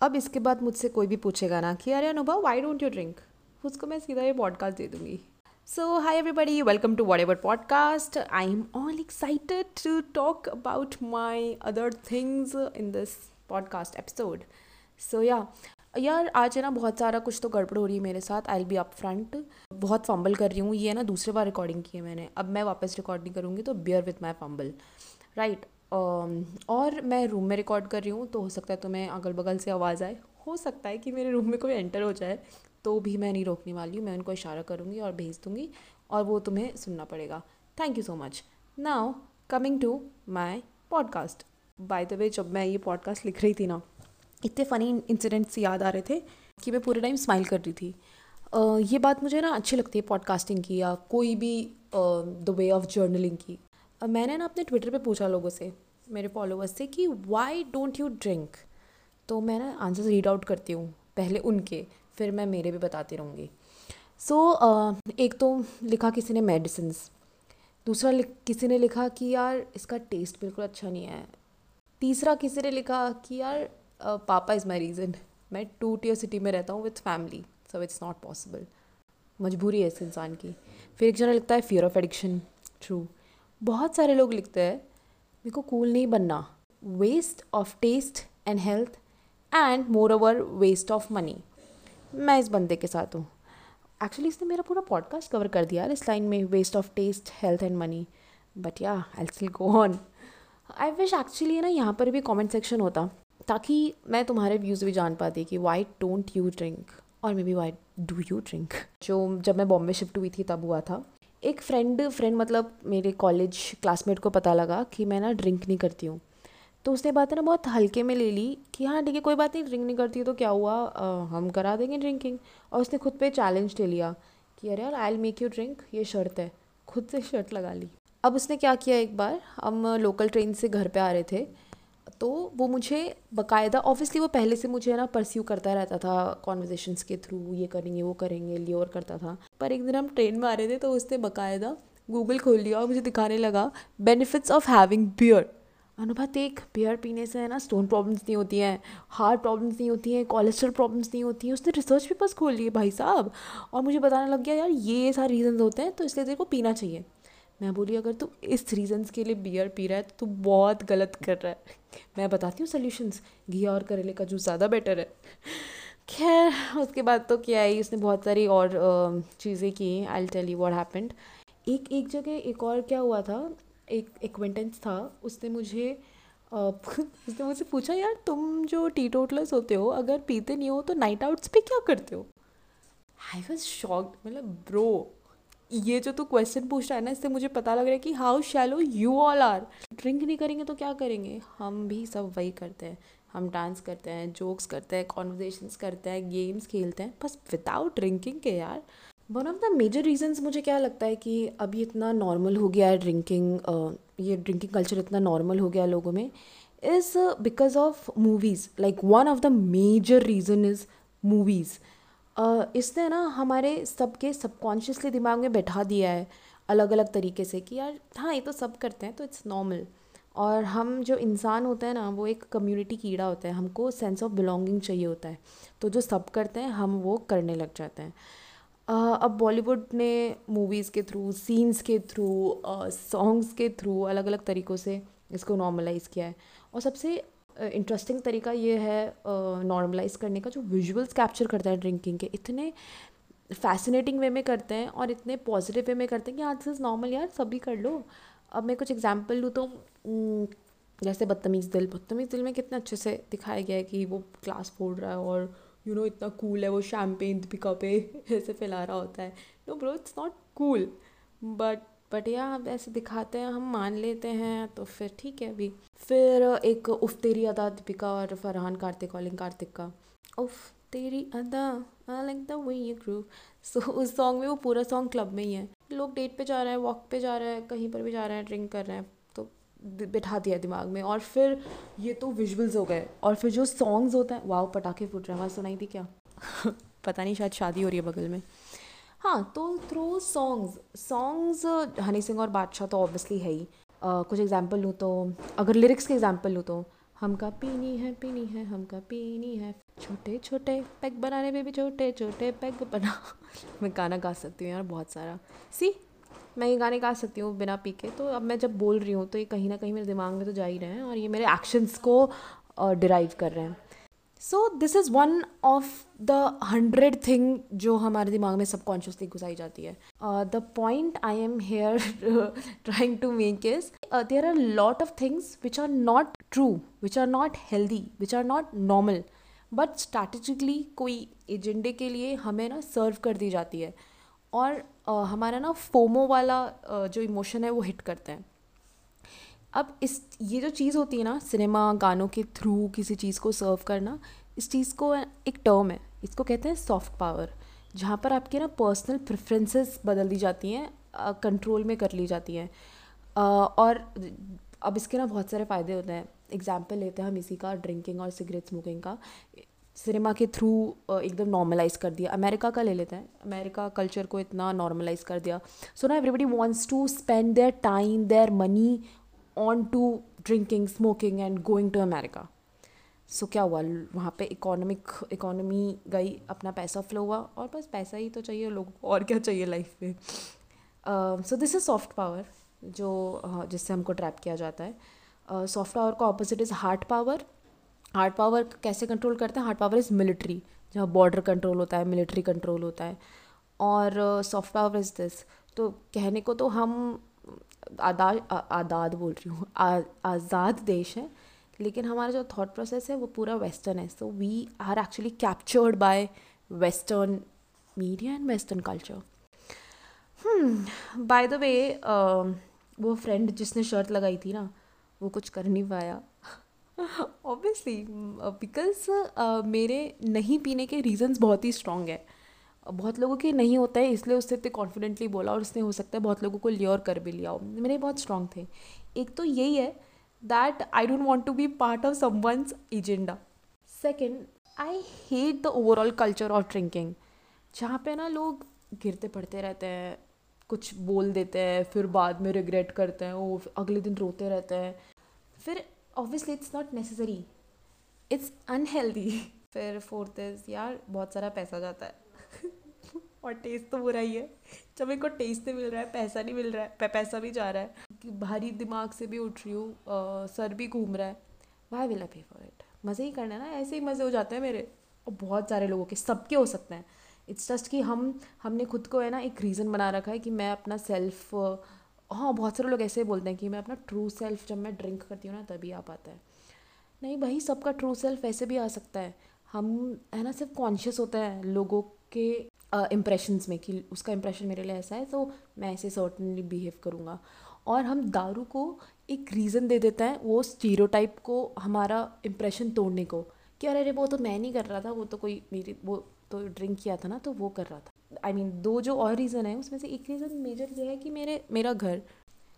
अब इसके बाद मुझसे कोई भी पूछेगा ना कि, अरे अनुभव वाई डोंट यू ड्रिंक उसको मैं सीधा ये पॉडकास्ट दे दूँगी। So hi everybody welcome to whatever podcast I am all excited to talk about my other things in this podcast episode so yeah यार, आज है ना बहुत सारा कुछ तो गड़बड़ हो रही है मेरे साथ। आई बी अप फ्रंट बहुत फंबल कर रही हूँ। ये है ना, दूसरे बार रिकॉर्डिंग की है मैंने। अब मैं वापस रिकॉर्डिंग करूँगी तो bear with my fumble right और मैं रूम में रिकॉर्ड कर रही हूँ तो हो सकता है तुम्हें अगल बगल से आवाज़ आए। हो सकता है कि मेरे रूम में कोई एंटर हो जाए तो भी मैं नहीं रोकने वाली हूँ, मैं उनको इशारा करूँगी और भेज दूँगी, और वो तुम्हें सुनना पड़ेगा। Thank you so much now coming to my podcast by the way जब मैं ये पॉडकास्ट लिख रही थी ना, इतने फ़नी इंसिडेंट्स याद आ रहे थे कि मैं पूरे टाइम स्माइल कर रही थी। ये बात मुझे ना अच्छी लगती है पॉडकास्टिंग की या कोई भी द वे ऑफ़ जर्नलिंग की। मैंने ना अपने ट्विटर पे पूछा लोगों से मेरे फॉलोअर्स से कि वाई डोंट यू ड्रिंक तो मैं ना आंसर रीड आउट करती हूँ पहले उनके फिर मैं मेरे भी बताती रहूँगी। सो so, uh, एक तो लिखा किसी ने मेडिसिन दूसरा किसी ने लिखा कि यार इसका टेस्ट बिल्कुल अच्छा नहीं है। तीसरा किसी ने लिखा कि यार पापा इज़ माई रीज़न मैं टू टीयर सिटी में रहता हूँ with family so it's not possible मजबूरी है इस इंसान की। फिर एक जना लिखता है फियर ऑफ़ एडिक्शन ट्रू बहुत सारे लोग लिखते हैं, मेरे को कूल नहीं बनना। Waste of taste and health and moreover waste of money मैं इस बंदे के साथ हूँ। एक्चुअली इसने मेरा पूरा पॉडकास्ट कवर कर दिया इस लाइन में waste of taste health and money but yeah I still go on I wish actually ना, यहाँ पर भी कमेंट सेक्शन होता, ताकि मैं तुम्हारे व्यूज़ भी जान पाती कि वाई डोंट यू ड्रिंक और maybe why do you drink जो जब मैं बॉम्बे शिफ्ट हुई थी, तब हुआ था। एक फ्रेंड फ्रेंड मतलब मेरे कॉलेज क्लासमेट को पता लगा कि मैं ना ड्रिंक नहीं करती हूँ। तो उसने बात ना बहुत हल्के में ले ली कि हाँ ठीक है कोई बात नहीं ड्रिंक नहीं करती तो क्या हुआ? आ, हम करा देंगे ड्रिंकिंग और उसने खुद पे चैलेंज ले लिया कि अरे यार I'll make you drink ये शर्त है। खुद से शर्ट लगा ली। अब उसने क्या किया एक बार? हम लोकल ट्रेन से घर पे आ रहे थे। तो वो मुझे बाकायदा ऑब्वियसली वो पहले से मुझे ना परस्यू करता रहता था कॉन्वर्जेशंस के थ्रू ये करेंगे, वो करेंगे लियोर करता था। पर एक दिन हम ट्रेन में आ रहे थे तो उसने बाकायदा गूगल खोल लिया और मुझे दिखाने लगा बेनिफिट्स ऑफ़ हैविंग बियर अनुभव देख बियर पीने से, है ना स्टोन प्रॉब्लम्स नहीं होती हैं हार्ट प्रॉब्लम्स नहीं होती हैं कोलेस्ट्रॉल प्रॉब्लम्स नहीं होती हैं। उसने रिसर्च पेपर्स खोल लिए, भाई साहब, और मुझे बताने लग गया, यार, ये सारे रीज़न होते हैं तो इसलिए तेरे को पीना चाहिए। मैं बोली, अगर तू इस रीज़न्स के लिए बियर पी रहा है तो तू बहुत गलत कर रहा है। मैं बताती हूँ सोल्यूशंस घी और करेले का जूस ज़्यादा बेटर है। खैर, उसके बाद तो क्या है, उसने बहुत सारी और चीज़ें की। I tell you what happened एक एक जगह एक और क्या हुआ था? एक एक्वेंटेंस था। उसने मुझे उसने मुझसे पूछा, यार, तुम जो टी टोटलर्स होते हो, अगर पीते नहीं हो तो नाइट आउट्स पे क्या करते हो? आई वॉज़ शॉक्ड मतलब ब्रो ये जो तू क्वेश्चन पूछ रहा है ना, इससे मुझे पता लग रहा है कि how shallow you all are drink नहीं करेंगे तो क्या करेंगे? हम भी सब वही करते हैं. हम डांस करते हैं जोक्स करते हैं कॉन्वर्जेशंस करते हैं गेम्स खेलते हैं. बस विदाउट ड्रिंकिंग के यार. One of the major reasons मुझे क्या लगता है कि अभी इतना नॉर्मल हो गया है ड्रिंकिंग ये ड्रिंकिंग कल्चर इतना नॉर्मल हो गया है लोगों में is because of movies like one of the major reason is movies इसने ना हमारे सबके सबकॉन्शियसली दिमाग में बैठा दिया है अलग अलग तरीके से कि यार हाँ ये तो सब करते हैं तो इट्स नॉर्मल और हम जो इंसान होता है ना, वो एक कम्युनिटी कीड़ा होता है, हमको सेंस ऑफ़ बिलोंगिंग चाहिए होता है। तो जो सब करते हैं, हम वो करने लग जाते हैं। अब बॉलीवुड ने मूवीज़ के थ्रू सीन्स के थ्रू सॉन्ग्स के थ्रू अलग अलग तरीक़ों से इसको नॉर्मलाइज़ किया है। और सबसे इंटरेस्टिंग तरीका ये है नॉर्मलाइज करने का जो विजुअल्स कैप्चर करता है ड्रिंकिंग के। इतने फैसिनेटिंग वे में करते हैं और इतने पॉजिटिव वे में करते हैं कि आज इज़ नॉर्मल यार, सभी कर लो। अब मैं कुछ एग्ज़ाम्पल लूँ तो जैसे बदतमीज़ दिल। बदतमीज़ दिल में कितने अच्छे से दिखाया गया है कि वो क्लास फोड़ रहा है और यू नो इतना कूल है, वो शैम्पेन दीपिका पे ऐसे फैला रहा होता है। No bro it's not cool but but yeah अब ऐसे दिखाते हैं, हम मान लेते हैं तो फिर ठीक है अभी। फिर एक, उफ, तेरी अदा दीपिका और फरहान कार्तिक कॉलिंग कार्तिक का। उफ, तेरी अदा I like the way you groove so, उस सॉन्ग में वो पूरा सॉन्ग क्लब में ही है। लोग डेट पे जा रहे हैं वॉक पे जा रहे हैं, कहीं पर भी जा रहे हैं ड्रिंक कर रहे हैं तो बिठा दिया दिमाग में। और फिर ये तो विजुअल्स हो गए। और फिर जो सॉन्ग्स होते हैं वाह पटाखे फूट रहे हैं। वहाँ सुनाई थी क्या? पता नहीं, शायद शादी हो रही है बगल में। हाँ तो through songs songs Honey Singh और बादशाह तो ऑब्वियसली है ही। uh, कुछ एग्ज़ाम्पल लूँ तो अगर लिरिक्स के एग्ज़ाम्पल लूँ तो हमका पीनी है पीनी है हमका पीनी है। छोटे छोटे पैग बनाने में भी छोटे छोटे पैग बना। मैं गाना गा सकती हूँ यार बहुत सारा। सी मैं ये गाने गा सकती हूँ बिना पी के। तो अब मैं जब बोल रही हूँ तो ये कहीं ना कहीं मेरे दिमाग में तो जा ही रहे हैं और ये मेरे एक्शंस को डिराइव कर रहे हैं। So this is one of the hundred thing जो हमारे दिमाग में सबकॉन्शियसली घुसाई जाती है। The point I am here trying to make is there are lot of things which are not true which are not healthy which are not normal but strategically कोई एजेंडे के लिए हमें ना सर्व कर दी जाती है। और uh, हमारा ना फोमो वाला uh, जो इमोशन है वो हिट करते हैं। अब इस, ये जो चीज़ होती है ना सिनेमा गानों के थ्रू किसी चीज़ को सर्व करना, इस चीज़ को एक टर्म है। इसको कहते हैं सॉफ्ट पावर जहाँ पर आपके ना पर्सनल प्रेफरेंसेस बदल दी जाती हैं कंट्रोल में कर ली जाती हैं। और अब इसके ना बहुत सारे फ़ायदे होते हैं। एग्ज़ाम्पल लेते हैं हम इसी का ड्रिंकिंग और सिगरेट स्मोकिंग का। सिनेमा के थ्रू एकदम नॉर्मलाइज कर दिया। अमेरिका का ले लेते हैं। अमेरिका कल्चर को इतना नॉर्मलाइज कर दिया। सो ना everybody wants to spend their time their money on to drinking smoking and going to America so क्या हुआ? वहाँ पे इकोनॉमिक इकोनॉमी गई अपना पैसा फ्लो हुआ और बस पैसा ही तो चाहिए लोगों को और क्या चाहिए लाइफ में? So this is soft power जो uh, जिससे हमको ट्रैप किया जाता है। सॉफ्ट पावर का opposite is hard power hard power कैसे कंट्रोल करते हैं? हार्ड पावर इज़ मिलिट्री जहाँ बॉर्डर कंट्रोल होता है मिलिट्री कंट्रोल होता है। और सॉफ्ट पावर इज़ दिस तो कहने को तो हम आदाद आदाद बोल रही हूँ आज़ाद देश है, लेकिन हमारा जो थॉट प्रोसेस है वो पूरा वेस्टर्न है so we are actually captured by western media and western culture by the way वो फ्रेंड जिसने शर्ट लगाई थी ना, वो कुछ कर नहीं पाया। ऑब्वियसली बिकॉज़ मेरे नहीं पीने के रीजंस बहुत ही स्ट्रॉन्ग है। बहुत लोगों के नहीं होता है, इसलिए उससे इतने कॉन्फिडेंटली बोला और उसने हो सकता है बहुत लोगों को लियोर कर भी लिया हो। मेरे बहुत स्ट्रॉन्ग थे। एक तो यही है that I don't want to be part of someone's agenda second I hate the overall culture of drinking जहाँ पे ना लोग गिरते पड़ते रहते हैं, कुछ बोल देते हैं, फिर बाद में रिग्रेट करते हैं वो अगले दिन रोते रहते हैं। फिर obviously it's not necessary it's unhealthy फिर फोर्थ इज़ यार, बहुत सारा पैसा जाता है। और टेस्ट तो बुरा ही है। जब मेरे को टेस्ट नहीं मिल रहा है, पैसा नहीं मिल रहा है पैसा भी जा रहा है भारी दिमाग से भी उठ रही हूँ सर भी घूम रहा है। Y will I pay for it मज़े ही करना है ना, ऐसे ही मज़े हो जाते हैं मेरे। और बहुत सारे लोगों के, सबके हो सकते हैं। इट्स जस्ट कि हम, हमने खुद को है ना एक रीज़न बना रखा है कि मैं अपना सेल्फ हाँ बहुत सारे लोग ऐसे बोलते हैं कि मैं अपना ट्रू सेल्फ जब मैं ड्रिंक करती हूँ ना, तभी आ पाता है। नहीं, भाई, सबका ट्रू सेल्फ ऐसे भी आ सकता है। हम, है ना, सिर्फ़ कॉन्शियस होता है, लोगों के इम्प्रेशंस uh, में कि उसका इम्प्रेशन मेरे लिए ऐसा है तो मैं ऐसे सर्टनली बिहेव करूँगा। और हम दारू को एक रीज़न दे देते हैं वो स्टीरियोटाइप को हमारा इम्प्रेशन तोड़ने को कि अरे अरे वो तो मैं नहीं कर रहा था वो तो कोई मेरी वो तो ड्रिंक किया था ना तो वो कर रहा था। आई I मीन mean, दो जो और रीज़न है उसमें से एक रीज़न मेजर ये है कि मेरे मेरा घर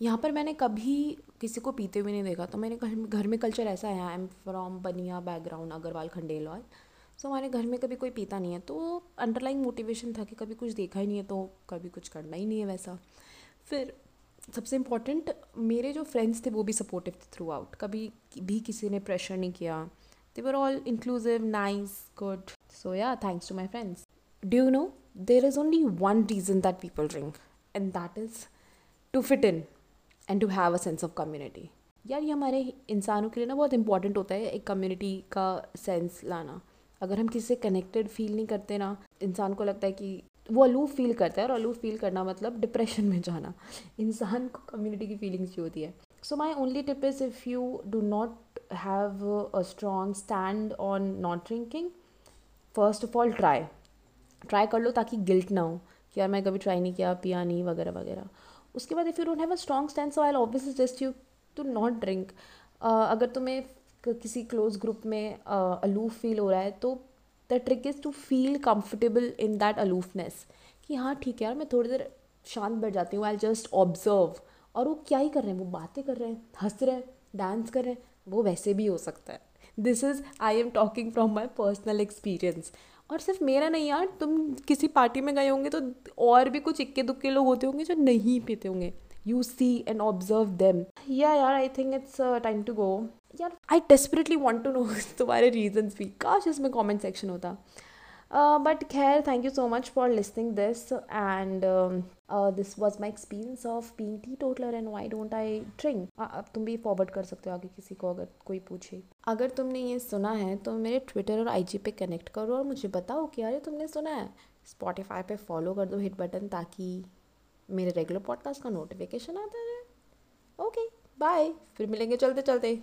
यहाँ पर मैंने कभी किसी को पीते हुए नहीं देखा। तो मेरे घर घर में कल्चर ऐसा है I am from Bania background Agarwal Khandelwal. So हमारे घर में कभी कोई पीता नहीं है। तो अंडरलाइंग मोटिवेशन था कि कभी कुछ देखा ही नहीं है तो कभी कुछ करना ही नहीं है वैसा। फिर सबसे इंपॉर्टेंट मेरे जो फ्रेंड्स थे वो भी सपोर्टिव थे थ्रू आउट कभी भी किसी ने प्रेशर नहीं किया। They were all inclusive nice good so yeah thanks to my friends do you know there is only one reason that people drink and that is to fit in and to have a sense of community यार, ये हमारे इंसानों के लिए ना बहुत important होता है एक कम्युनिटी का सेंस लाना। अगर हम किसी से कनेक्टेड फील नहीं करते ना, इंसान को लगता है कि वो अलूफ फील करता है और अलूफ फील करना मतलब डिप्रेशन में जाना। इंसान को कम्युनिटी की फीलिंग्स भी होती है। So my only tip is if you do not have a strong stand on not drinking first of all try try कर लो ताकि गिल्ट ना हो कि यार मैं कभी ट्राई नहीं किया, पिया नहीं, वगैरह वगैरह। उसके बाद if you don't have a strong stand so I obvious just you to not drink अगर तुम्हें किसी क्लोज ग्रुप में अलूफ फील हो रहा है तो the trick is to feel comfortable in that aloofness कि हाँ ठीक है यार, मैं थोड़ी देर शांत बैठ जाती हूँ आई जस्ट ऑब्ज़र्व और वो क्या ही कर रहे हैं, वो बातें कर रहे हैं, हंस रहे हैं डांस कर रहे हैं, वो वैसे भी हो सकता है। This is I am talking from my personal experience और सिर्फ़ मेरा नहीं यार, तुम किसी पार्टी में गए होंगे तो और भी कुछ इक्के दुक्के लोग होते होंगे जो नहीं पीते होंगे। You see and observe them. Yeah यार I think it's time to go यार I desperately want to know तुम्हारे रीजन्स भी। काश इसमें कॉमेंट सेक्शन होता। बट खैर thank you so much for listening this and this was my experience of being teetotaler and why don't I drink अब तुम भी फॉरवर्ड कर सकते हो आगे किसी को अगर कोई पूछे। अगर तुमने ये सुना है तो मेरे ट्विटर और IG पे कनेक्ट करो और मुझे बताओ कि अरे तुमने सुना है। स्पॉटिफाई पे फॉलो कर दो हिट बटन ताकि मेरे रेगुलर पॉडकास्ट का नोटिफिकेशन आता है। ओके बाय फिर मिलेंगे चलते चलते